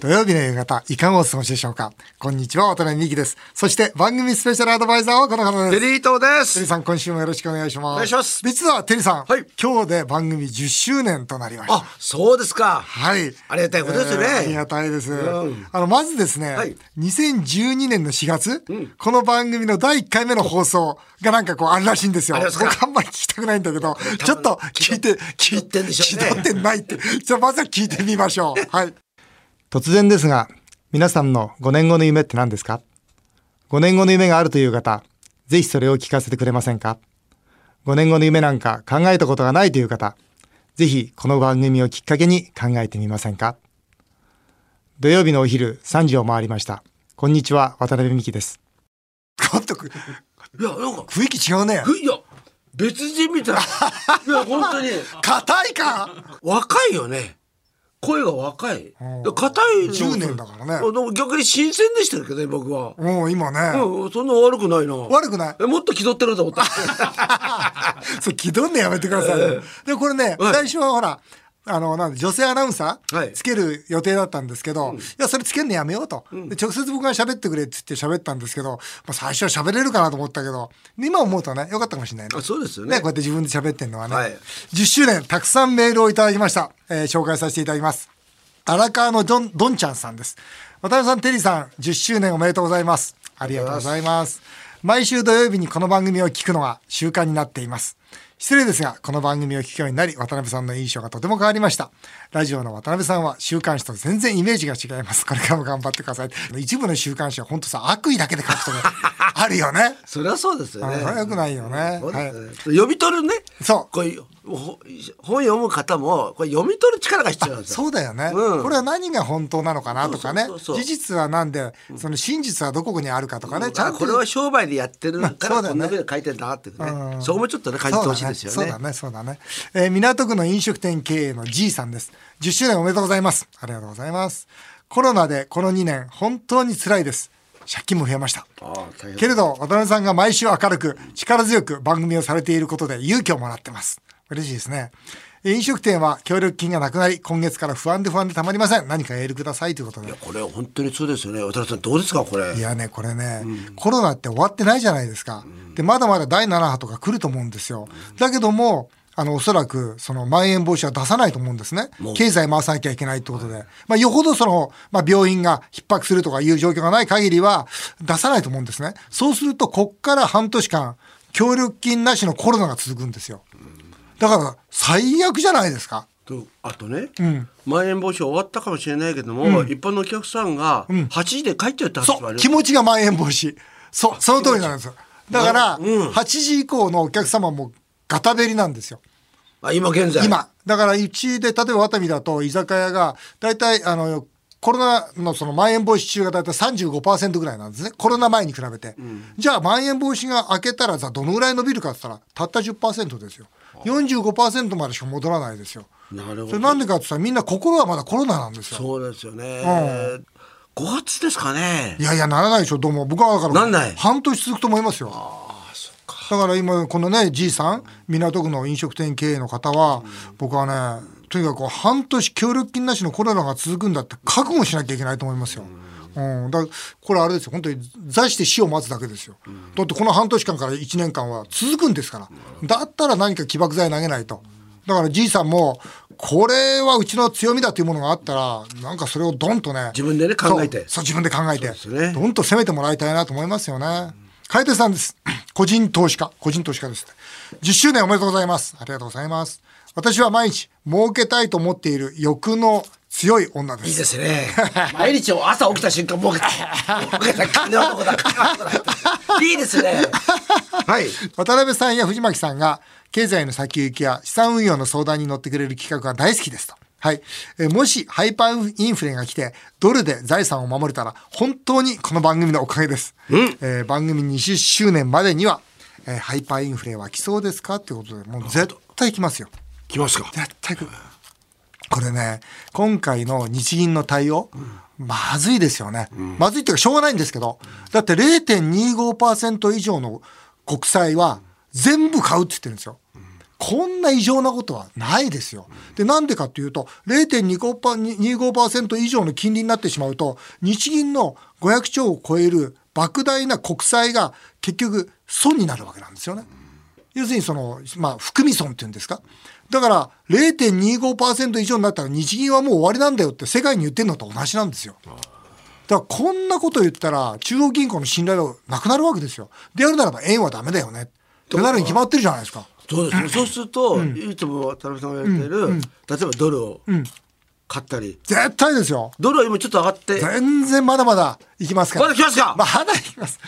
土曜日の夕方、いかがお過ごしでしょうか？こんにちは、渡辺美希です。そして、番組スペシャルアドバイザーはこの方です。テリートでテリーす。さん、今週もよろしくお願いします。お願いします実は、テリーさん、はい今日で番組10周年となりました。あ、そうですか。はい。ありがたいことですよねえーありがたいです。んあの、まずですね、はい2012年の4月、この番組の第1回目の放送がなんかこうあるらしいんですよ。あ僕あんまり聞きたくないんだけど、ちょっと聞いて、気取ってんでしょうね気取ってないって。じゃあまずは聞いてみましょう。はい。突然ですが、皆さんの5年後の夢って何ですか ?5 年後の夢があるという方、ぜひそれを聞かせてくれませんか ?5 年後の夢なんか考えたことがないという方、ぜひこの番組をきっかけに考えてみませんか？土曜日のお昼3時を回りました。こんにちは、渡辺美希です。監督、いや、なんか、雰囲気違うね。いや、別人みたい。いや、本当に、硬いか？若いよね。声が若いうん。硬いの。10年だからねあでも逆に新鮮でしたけどね、僕は。もう今ね、うん、そんな悪くないな。悪くない？えもっと気取ってると思った。そう、気取んねやめてくださいよ。で、これね、はい最初はほら、あの、なんで、女性アナウンサはいーつける予定だったんですけど、いや、それつけんのやめようと。で直接僕が喋ってくれって言って喋ったんですけど、まあ、最初は喋れるかなと思ったけど、今思うとね、よかったかもしれないねあそうですよねね、こうやって自分で喋ってんのはね。はい10周年、たくさんメールをいただきました。えー紹介させていただきます。荒川のドン、ドンちゃんさんです。渡辺さん、テリーさん、10周年おめでとうございます。ありがとうございます。毎週土曜日にこの番組を聞くのが習慣になっています。失礼ですが、この番組を聞くようになり、渡辺さんの印象がとても変わりました。ラジオの渡辺さんは週刊誌と全然イメージが違います。これからも頑張ってください。一部の週刊誌は本当さ、悪意だけで書くとね、あるよね。それはそうですよね。あよくないよね。はい読み取るね。そうこれほ本読む方もこれ読み取る力が必要なんですよ。そうだよね、うん。これは何が本当なのかなとかね。事実は何でその真実はどこにあるかとかね、ちゃんと。あこれは商売でやってるからこんな風に書いてるんだなっていうね、うん。そこもちょっとね感じてほしいですよね。そうだねそうだね。そね、えー港区の飲食店経営の G さんです。10周年おめでとうございます。ありがとうございます。コロナでこの2年本当に辛いです。借金も増えました。けれど渡辺さんが毎週明るく力強く番組をされていることで勇気をもらってます嬉しいですね飲食店は協力金がなくなり今月から不安で不安でたまりません何かエールくださいということでこれは本当にそうですよね。渡辺さんどうですかこれ？いやね、これね、コロナって終わってないじゃないですか。で、まだまだ第7波とか来ると思うんですよ。だけども、あの、おそらく、その、まん延防止は出さないと思うんですね。経済回さなきゃいけないってことで。まあ、よほどその、まあ、病院が逼迫するとかいう状況がない限りは、出さないと思うんですね。そうすると、こっから半年間、協力金なしのコロナが続くんですよ。だから、最悪じゃないですか。とあとね、んまん延防止終わったかもしれないけども、一般のお客さんが8時で帰っちゃうって話そう、もある気持ちがまん延防止。そう、その通りなんですよ。だから、うん8時以降のお客様もガタベリなんですよ。あ今現在。今。だから、うちで、例えばワタミだと、居酒屋が、大体、あの、コロナのそのまん延防止中が大体35%ぐらいなんですね。コロナ前に比べて。じゃあ、まん延防止が明けたらさ、どのぐらい伸びるかって言ったら、たった10%ですよ。45%までしか戻らないですよ。なるほど。それなんでかって言ったら、みんな心はまだコロナなんですよ。そうですよね。五月ですかねい。やいや、ならないでしょ、どうも。僕はだから、なんない半年続くと思いますよ。だから今、このね、G さん、港区の飲食店経営の方は、僕はね、とにかく半年協力金なしのコロナが続くんだって覚悟しなきゃいけないと思いますよ。うん、だこれあれですよ本当に座して死を待つだけですよ、だってこの半年間から1年間は続くんですからだったら何か起爆剤投げないとだから G さんもこれはうちの強みだというものがあったらなんかそれをドンとね自分でね考えてそう自分で考えて、どんと攻めてもらいたいなと思いますよね。海手さんです。個人投資家、個人投資家です。10周年おめでとうございます。ありがとうございます。私は毎日儲けたいと思っている欲の強い女です。いいですね。毎日朝起きた瞬間、もうけた。もうけた。金男だ。いいですね。はい。渡辺さんや藤巻さんが経済の先行きや資産運用の相談に乗ってくれる企画が大好きですと。はい。えもしハイパーインフレが来て、ドルで財産を守れたら、本当にこの番組のおかげです。えー番組20周年までには、えーハイパーインフレは来そうですかってことで、もう絶対来ますよ。来ますか。絶対来る。これね、今回の日銀の対応、まずいですよね。まずいっていうかしょうがないんですけど、だって0.25%以上の国債は全部買うって言ってるんですよ。こんな異常なことはないですよ。で、なんでかっていうと、0.25%以上の金利になってしまうと、日銀の500兆を超える莫大な国債が結局損になるわけなんですよね。要するにその、まあ、含み損っていうんですか？だから0.25%以上になったら日銀はもう終わりなんだよって世界に言ってるのと同じなんですよ。だからこんなこと言ったら中央銀行の信頼度なくなるわけですよ。であるならば円はダメだよね。ってなるに決まってるじゃないですか。そうですね。そうすると、いつも田辺さんが言ってる、例えばドルを買ったり。絶対ですよ。ドルは今ちょっと上がって。全然まだまだいきますから。まだ来ますか？まだいきます。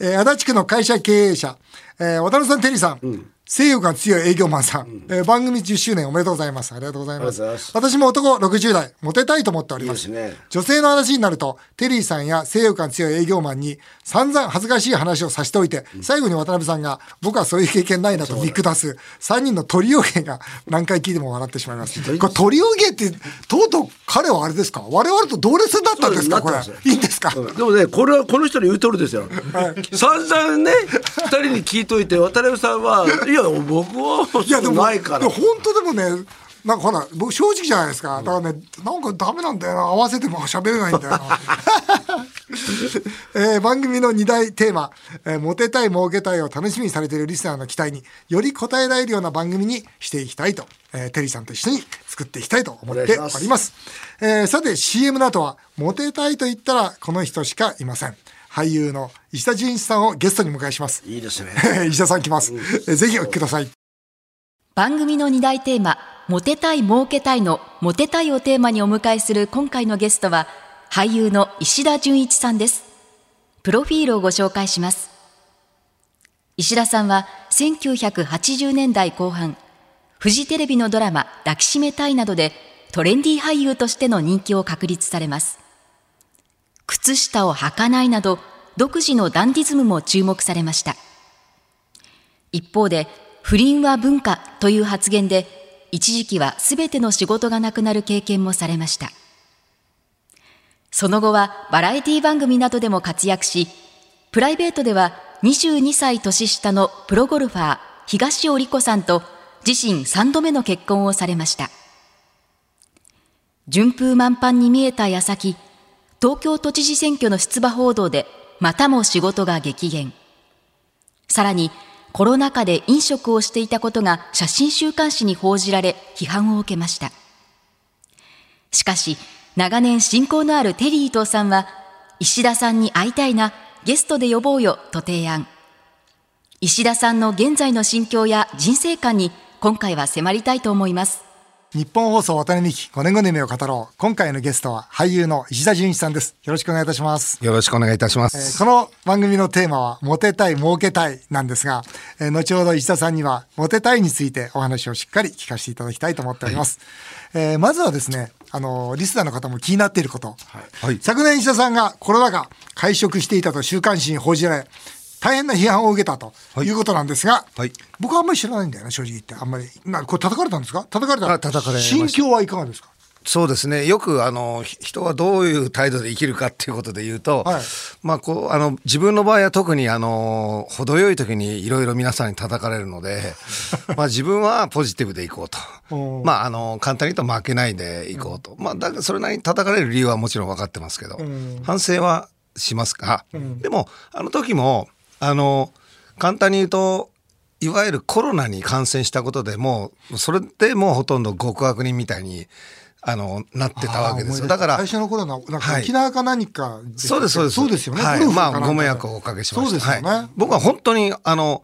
えー、足立区の会社経営者、えー、渡辺さん、テリーさん。性欲が強い営業マンさん、うん、えー、番組10周年おめでとうございます。ありがとうございます。ます。私も男60代、モテたいと思っております。いいね、女性の話になると、テリーさんや性欲が強い営業マンに散々恥ずかしい話をさせておいて、うん、最後に渡辺さんが、僕はそういう経験ないなと見下す、3人のトリオ芸が何回聞いても笑ってしまいます。これトリオ芸って、とうとう彼はあれですか？我々と同列だったんですか？これ。いいんですか、うん、でもね、これはこの人の言う通りですよ。はい、散々ね、2人に聞いといて、渡辺さんは、いや、僕は、いやでもないから。本当でもねなんかほら僕正直じゃないですか。だからねなんかダメなんだよな。合わせても喋れないんだよな、えー、番組の2大テーマ、えー、モテたい儲けたいを楽しみにされているリスナーの期待により応えられるような番組にしていきたいと、えー、テリーさんと一緒に作っていきたいと思っております。えー、さて CM の後はモテたいと言ったらこの人しかいません俳優の石田純一さんをゲストに迎えしますいいですね 石田さん来ます、うん、ぜひお聞きください番組の2大テーマ、モテたい儲けたいのモテたいをテーマにお迎えする今回のゲストは、俳優の石田純一さんです。プロフィールをご紹介します。石田さんは1980年代後半、フジテレビのドラマ抱きしめたいなどでトレンディ俳優としての人気を確立されます。靴下を履かないなど独自のダンディズムも注目されました。一方で不倫は文化という発言で一時期は全ての仕事がなくなる経験もされましたその後はバラエティ番組などでも活躍しプライベートでは22歳年下のプロゴルファー東尾理子さんと自身3度目の結婚をされました順風満帆に見えた矢先東京都知事選挙の出馬報道でまたも仕事が激減さらにコロナ禍で飲食をしていたことが写真週刊誌に報じられ批判を受けました。しかし、長年親交のあるテリー伊藤さんは、石田さんに会いたいな、ゲストで呼ぼうよと提案。石田さんの現在の心境や人生観に今回は迫りたいと思います。日本放送渡辺美希5年後の夢を語ろう。今回のゲストは俳優の石田純一さんです。よろしくお願いいたします。よろしくお願いいたします。えー、この番組のテーマは、モテたい、儲けたいなんですが、えー、後ほど石田さんには、モテたいについてお話をしっかり聞かせていただきたいと思っております。はい、えー、まずはですね、あの、リスナーの方も気になっていること。はい、昨年石田さんがコロナ禍、会食していたと週刊誌に報じられ、大変な批判を受けたとい。うことなんですが、はい、僕はあんまり知らないんだよね、正直言って。あんまり。なこれ叩かれたんですか？叩かれた叩かれ心境はいかがですか？そうですね。よくあの人はどういう態度で生きるかっていうことで言うと、はい、まあ、こうあの自分の場合は特にあの程よい時にいろいろ皆さんに叩かれるので まあ自分はポジティブでいこうと。まああの簡単に言うと負けないでいこうと、まあ、だそれなりに叩かれる理由はもちろん分かってますけど反省はしますが、でもあの時もあの簡単に言うといわゆるコロナに感染したことでもうそれでもうほとんど極悪人みたいにあのなってたわけですよ。だから最初の頃のなんか沖縄か何か、はい、そうですそうです。そうですよね、はい、まあご迷惑をおかけしました。そうですよね、はい、僕は本当にあの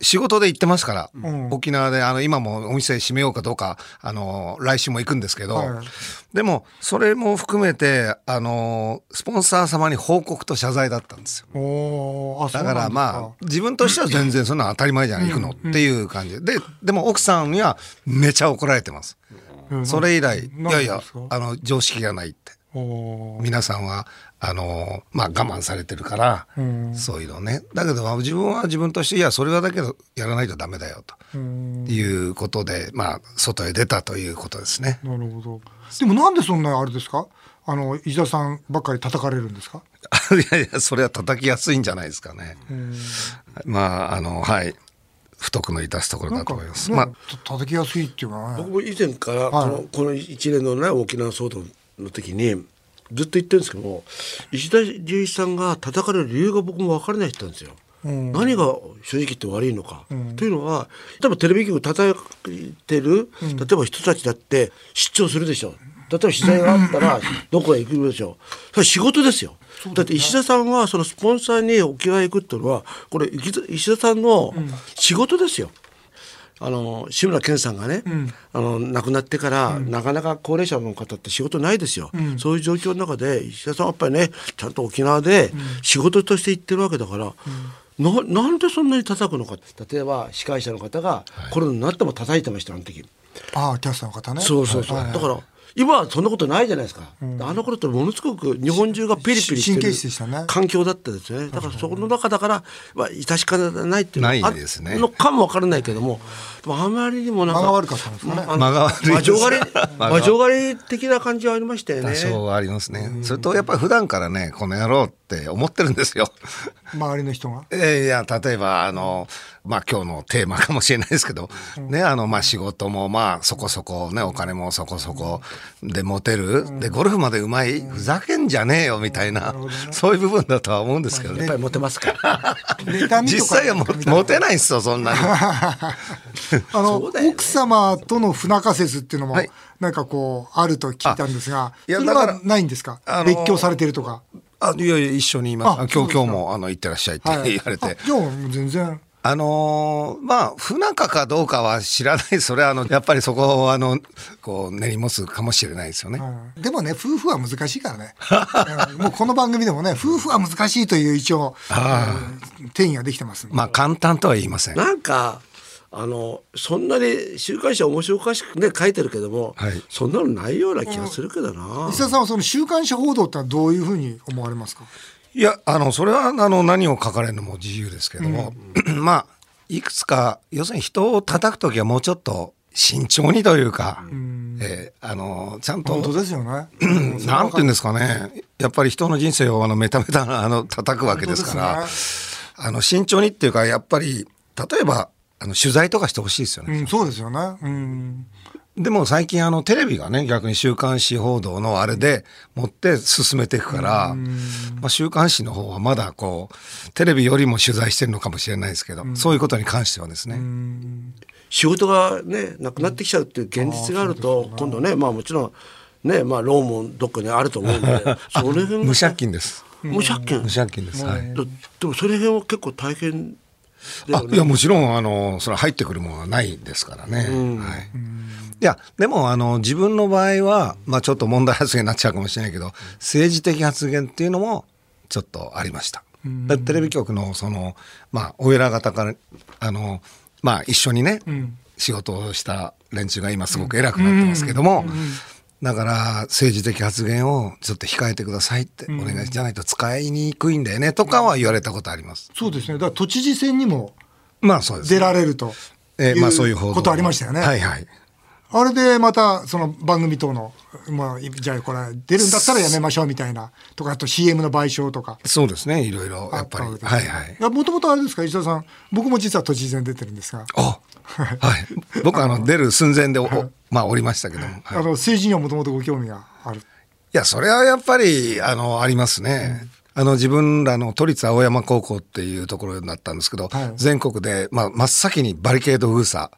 仕事で行ってますから、うん、沖縄であの今もお店閉めようかどうかあの来週も行くんですけど、はい、でもそれも含めてあのスポンサー様に報告と謝罪だったんですよ。だからまあ自分としては全然そんな当たり前じゃん、行くのっていう感じ。ででも奥さんにはめちゃ怒られてます、それ以来いやいやあの常識がないって。皆さんはあのまあ我慢されてるから、うん、そういうのね。だけど自分は自分としていやそれはだけどやらないとダメだよと。いうことで、まあ外へ出たということですね。なるほど。でもなんでそんなあれですか？あの石田さんばっかり叩かれるんですか？いやいやそれは叩きやすいんじゃないですかね。まああのはい。不徳の致すところだと思います。ねまあ。叩きやすいっていうかね。僕も以前からこはい。の,、この一連のね沖縄騒動の時にずっと言ってるんですけども石田純一さんが叩かれる理由が僕も分からない人なんですよ。何が正直言って悪いのか、というのは例えばテレビ局叩いてる、例えば人たちだって出張するでしょ。例えば取材があったら どこへ行くでしょそれ仕事ですよ。だって石田さんはそのスポンサーに沖縄へ行くっていうのはこれ石田石田さんの仕事ですよ。あの志村けんさんがね、あの亡くなってから、なかなか高齢者の方って仕事ないですよ、そういう状況の中で石田さんはやっぱりねちゃんと沖縄で仕事として行ってるわけだから、ななんでそんなに叩くのか例えば司会者の方がコロナになっても叩いてましたあの時、ああキャスターの方ね。そうそうそう、はいはい。だから今はそんなことないじゃないですか、あの頃ってものすごく日本中がピリピリしてる環境だったですよね。だからそこの中だから、まあ、致し方ないっていうのはないですね。のかもわからないけどもあまりにもなんか間が悪かったんですかね。あの間が悪い魔女狩り間が魔女狩り的な感じはありましたよね。多少はありますね。それとやっぱり普段からねこの野郎って思ってるんですよ。周りの人が？えーいや例えばあの、まあ、今日のテーマかもしれないですけど、ねあのまあ、仕事もまあそこそこ、ね、お金もそこそこでモテる、でゴルフまでうまい、ふざけんじゃねえよみたいな、そういう部分だとは思うんですけどね。やっぱりモテますか 実際はもモテないんですよそんなに。あの、ね。奥様との不仲説っていうのも、はい。なんかこうあると聞いたんですが、あいやそれはないんですか、あの別居されてるとか。あいやいや一緒にいます。今日今日もあの行ってらっしゃいってはい。言われて。あじゃあ全然。あのーまあ不仲かどうかは知らない。それはあのやっぱりそこをあのこう練り持つかもしれないですよね。うん。でもね夫婦は難しいからね。うん。もうこの番組でもね夫婦は難しいという一応うん定義ができてますまあ簡単とは言いません。なんかあのそんなに週刊誌は面白おかしくね書いてるけども、はい。そんなのないような気がするけどな、石田さんはその週刊誌報道ってのはどういうふうに思われますか？いやあのそれはあの何を書かれるのも自由ですけども、まあいくつか要するに人を叩く時はもうちょっと慎重にというか、えーあのちゃんと本当ですよね。なんていうんですかねやっぱり人の人生をあのメタメタなあの叩くわけですから本当であの慎重にっていうかやっぱり例えばあの取材とかしてほしいですよね。うん、そうですよね。うん。でも最近あのテレビがね逆に週刊誌報道のあれで持って進めていくから、まあ、週刊誌の方はまだこうテレビよりも取材してるのかもしれないですけど、そういうことに関してはですね、仕事がねなくなってきちゃうっていう現実があると、今度ねまあもちろんねまあローンもどっかにあると思うんでそれ辺無借金です。無借金無借金です、はいだでもそれ辺は結構大変だよね。あいやもちろんあのそれは入ってくるものはないです。からね、はい、いやでもあの自分の場合は、まあ、ちょっと問題発言になっちゃうかもしれないけど政治的発言っていうのもちょっとありました。だテレビ局のそのまあお偉方からあのまあ一緒にね、仕事をした連中が今すごく偉くなってますけども、だから政治的発言をちょっと控えてくださいってお願いじゃないと使いにくいんだよねとかは言われたことあります。そうですね。だから都知事選にもまあそうですね出られるとえーまあそういう報道いうことありましたよね。はいはい。あれでまたその番組等の、まあ、じゃあこれ出るんだったらやめましょうみたいなとかあと CM の賠償とかそうですね、いろいろやっぱり。はいはい。やもともとあれですか？石田さん僕も実は都知事選出てるんですが、あ、はい。僕あの出る寸前でおおまあおりましたけども。はいあの政治にはもともとご興味があるいや、それはやっぱり、あの、ありますね。あの、自分らの都立青山高校っていうところだったんですけど、はい。全国で、まあ、真っ先にバリケード封鎖。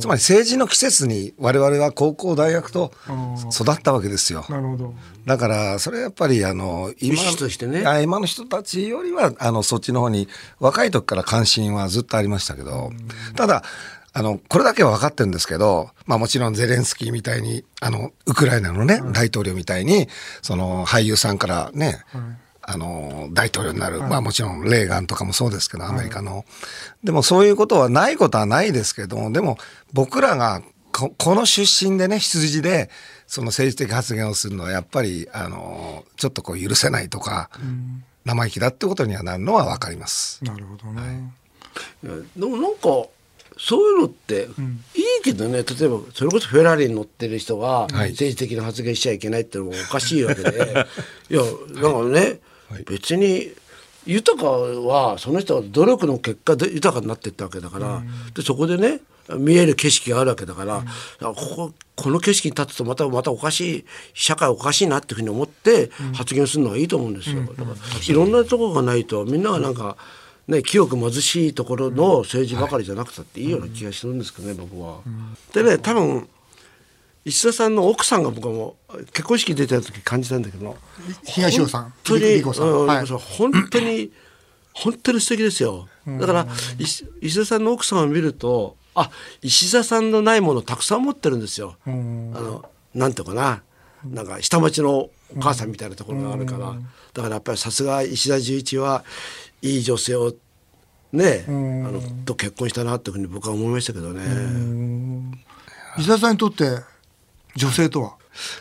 つまり政治の季節に我々は高校、大学とお育ったわけですよ。なるほど。だから、それはやっぱり、あの、今意識としてね。今の人たちよりは、あの、そっちの方に、若い時から関心はずっとありましたけど、ただ、あの、これだけは分かってるんですけど、まあもちろんゼレンスキーみたいに、あの、ウクライナのね、大統領みたいに、その、俳優さんからね、あの、大統領になる。まあもちろん、レーガンとかもそうですけど、アメリカの。でもそういうことはないことはないですけども、でも僕らがこ、この出身でね、羊で、その政治的発言をするのは、やっぱり、あの、ちょっとこう許せないとか、生意気だってことにはなるのはわかります。なるほどね、い。やでもなんかそういうのっていいけどね、例えばそれこそフェラーリに乗ってる人がはい。政治的な発言しちゃいけないってのもおかしいわけで、い、やなんかね、別に豊かはその人は努力の結果で豊かになっていったわけだから、でそこでね見える景色があるわけだから、こここの景色に立つとまたまたおかしい社会おかしいなっていうふうに思って発言するのがいいと思うんですよ。だからいろんなところがないとみんながなんか、ね、清く貧しいところの政治ばかりじゃなくたっていいような気がするんですけどね、僕は。でね多分石田さんの奥さんが僕はもう結婚式出てた時感じたんだけど。東尾さん本当にはい。本当に 本当に素敵ですよ。だから石石田さんの奥さんを見るとあ石田さんのないものたくさん持ってるんですよ。あのなんていうかな。なんか下町のお母さんみたいなところがあるから。だからやっぱりさすが石田純一はいい女性をねあのと結婚したなっていうふうに僕は思いましたけどね。石田さんにとって女性とは？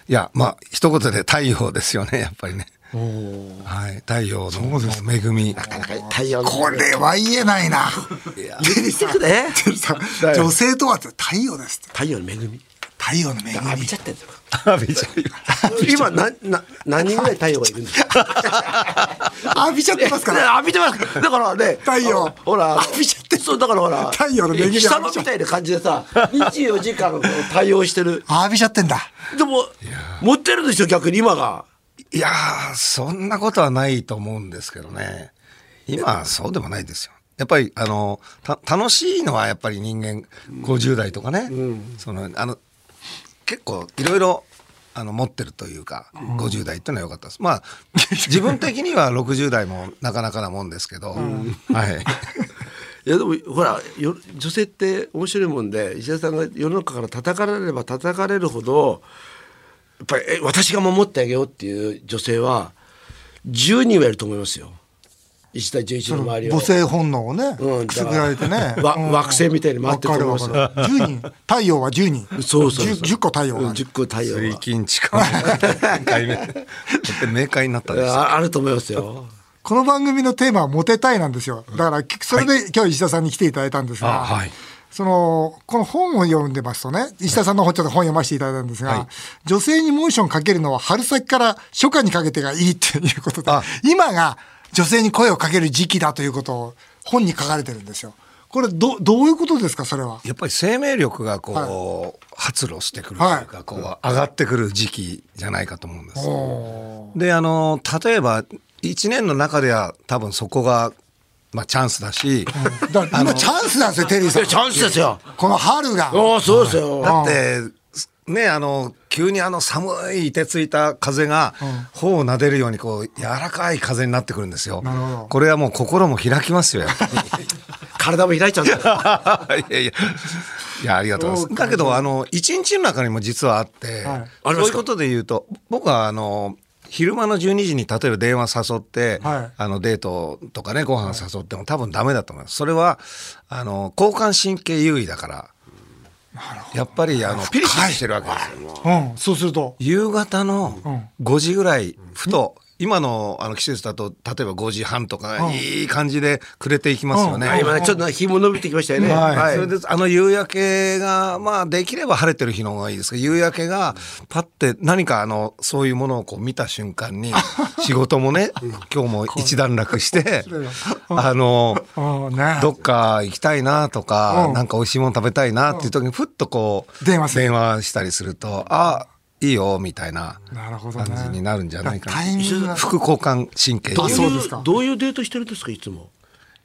いやまあ一言で太陽ですよねやっぱりね。はい太陽の恵み。なかなか太陽の。これは言えないな。言っ てくれ。テリーさん女性とはって太陽ですって。太陽の恵み太陽の恵み。浴びちゃってんですよ浴びちゃう今なな何人ぐらい太陽がいるんですか？浴びちゃってますから。浴びてます。だからね太陽。あほら浴びちゃってそうだからほら太陽の恵みで貴様みたいな感じでさ24時間対応してる。浴びちゃってんだ。でも持ってるんですよ逆に今が。いやーそんなことはないと思うんですけどね。今はそうでもないですよ。やっぱりあのた楽しいのはやっぱり人間50代とかね、そのあの結構いろいろあの持ってるというか、50代っていうのは良かったです。まあ自分的には60代もなかなかなもんですけど、はい。いやでもほらよ女性って面白いもんで石田さんが世の中から叩かれれば叩かれるほどやっぱりえ私が守ってあげようっていう女性は10人はいると思いますよ石田純一の周りを。母性本能をねうんくすぐられてね。わうん。惑星みたいに回ってると思います。よわかるわかる。10人。太陽は10人。そうそうそう。10, 10個太陽が。ある10個太陽水は金地下2回目で明快になったんです。よああると思いますよ。この番組のテーマはモテたいなんですよ。だから、それで今日石田さんに来ていただいたんですが、あはい。その、この本を読んでますとね、石田さんの本ちょっと本読ませていただいたんですが、女性にモーションかけるのは春先から初夏にかけてがいいっていうことであ、今が女性に声をかける時期だということを本に書かれてるんですよ。これ、ど、どういうことですか、それは？やっぱり生命力がこう、発露してくるというか、こう上がってくる時期じゃないかと思うんです。であの例えば1年の中では多分そこが、まあ、チャンスだし、だから今チャンスなんですよ、テリーさん。チャンスですよこの春が。ああそうですよだってねあの急にあの寒い凍てついた風が頬を撫でるようにこう柔らかい風になってくるんですよ。これはもう心も開きますよやっぱり。体も開いちゃうんですよいやいや。いやありがとうございます。だけどあの一日の中にも実はあって、はいそういうことで言うと僕はあの昼間の12時に例えば電話誘って、はいあのデートとかねご飯誘っても多分ダメだと思います。それはあの交感神経優位だから。やっぱりあのピリピリしてるわけですよ。うん、そうすると。夕方の5時ぐらいふと、今のあの季節だと例えば5時半とかいい感じで暮れていきますよね。あ今ねちょっと日も伸びてきましたよね。はい。それであの夕焼けがまあできれば晴れてる日の方がいいですけど夕焼けがパッて何かあのそういうものをこう見た瞬間に 仕事もね今日も一段落してあのどっか行きたいなとか、うん。なんか美味しいもの食べたいなっていう時にふっとこう電話電話したりするとあいいよみたいな感じになるんじゃないかな。タイミングが副交感神経あどういそうですか。うどういうデートしてるんですかいつも？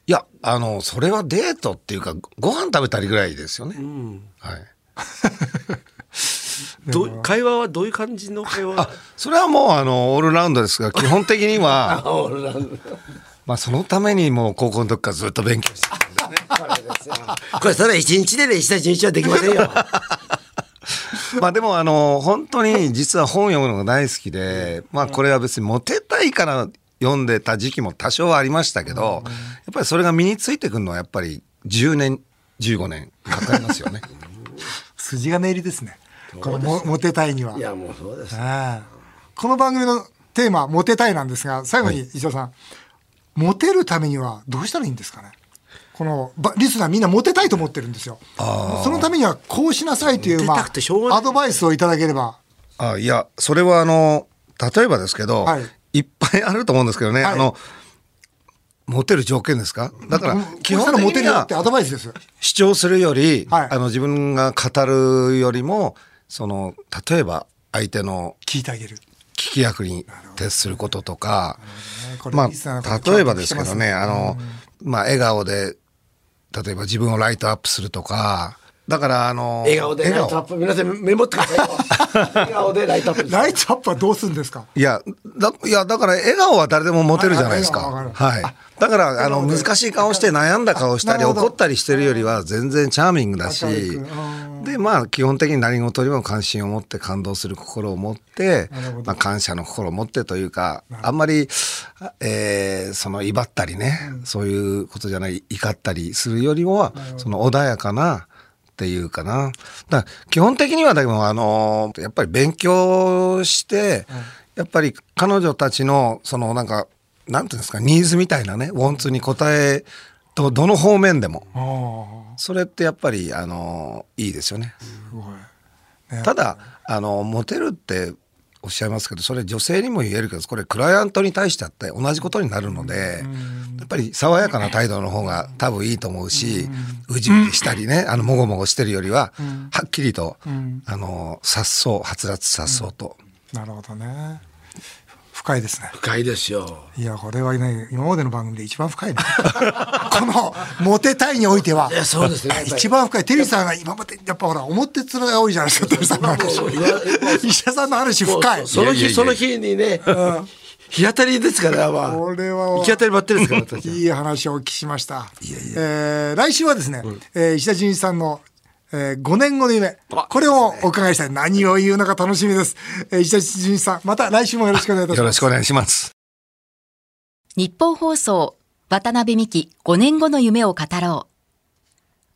いやあのそれはデートっていうかご飯食べたりぐらいですよね、はい。どう会話はどういう感じの会話？あそれはもうあのオールラウンドですが基本的には まあそのためにもう高校の時からずっと勉強してきたんですね。これですよこれそれ一日でね一はできませんよ まあでもあの本当に実は本読むのが大好きでまあこれは別にモテたいから読んでた時期も多少はありましたけどやっぱりそれが身についてくるのはやっぱり10年15年かかりますよね。筋金入りですね。このモモテたいには。いやもうそうです。ええ。この番組のテーマはモテたいなんですが、最後に石田さん、モテるためにはどうしたらいいんですかね？このばリスナーみんなモテたいと思ってるんですよ。そのためにはこうしなさいという、まモテたくてしょうがない。あ、アドバイスをいただければ。あいやそれはあの例えばですけど、はい。い、っぱいあると思うんですけどね、はい。あのモテる条件ですか？だから基本的にはってアドバイスです。主張するより、はい、あの自分が語るよりもその例えば相手の聞いてあげる。聞き役に徹することとか、ね、まあ例えばですけどねあの、まあ笑顔で例えば自分をライトアップするとかだからあの笑顔でライトアップ。皆さんメモってください。笑顔でライトアップ。ライトアップはどうするんですか？いやだいやだから笑顔は誰でもモテるじゃないですか。はい。だからあの難しい顔して悩んだ顔したり怒ったりしてるよりは全然チャーミングだしでまあ基本的に何事にも関心を持って感動する心を持ってまあ感謝の心を持ってというかあんまりえー、その威張ったりね、そういうことじゃない怒ったりするよりはその穏やかなっていうかな。だ基本的にはでもあのやっぱり勉強して、やっぱり彼女たちのそのなんかなんていうんですかニーズみたいなねウォンツに応えとどの方面でも。それってやっぱりあのいいですよね。ね。ただあのモテるっておっしゃいますけどそれ女性にも言えるけどこれクライアントに対してって同じことになるので、やっぱり爽やかな態度の方が多分いいと思うし、うじうじしたりねあのもごもごしてるよりは、はっきりと、あのさっそうはつらつさっそうと。なるほどね深いですね。深いですよ。いや、これはね、今までの番組で一番深いね。この、モテたいにおいては。いや、そうですね。一番深い。テリーさんが今まで、やっぱほら、表面が多いじゃないですか、テリーさんの話。医者さんの話深い。その日、その日にね、日当たりですから、まあ。これは。行き当たりばってるですから、いい話をお聞きしました。い。えー、来週はですね、うん、えー、石田純一さんのえー、5年後の夢。これをお伺いしたい。何を言うのか楽しみです。えー、石田純一さん、また来週もよろしくお願いいたします。よろしくお願いします。日本放送、渡辺美希5年後の夢を語ろう。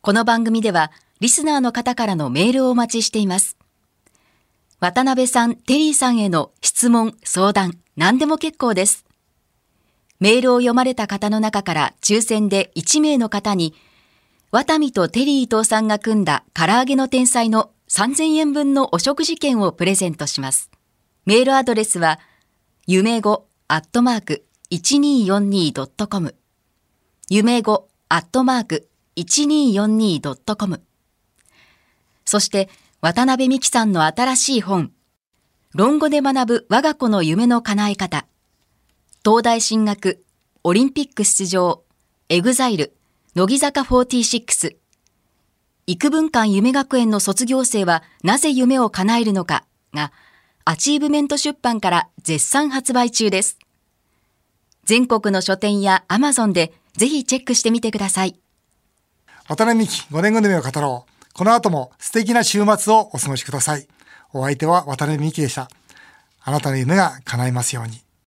この番組では、リスナーの方からのメールをお待ちしています。渡辺さん、テリーさんへの質問、相談、何でも結構です。メールを読まれた方の中から抽選で1名の方に、ワタミとテリー伊藤さんが組んだ唐揚げの天才の3000円分のお食事券をプレゼントします。メールアドレスは、夢語アットマーク 1242.com 夢語アットマーク 1242.com そして、渡辺美希さんの新しい本、論語で学ぶ我が子の夢の叶え方、東大進学、オリンピック出場、 EXILE、乃木坂46郁文館夢学園の卒業生はなぜ夢を叶えるのかがアチーブメント出版から絶賛発売中です。全国の書店やアマゾンでぜひチェックしてみてください。渡邉美樹5年後の夢を語ろう。この後も素敵な週末をお過ごしください。お相手は渡辺美希でした。あなたの夢が叶いますように。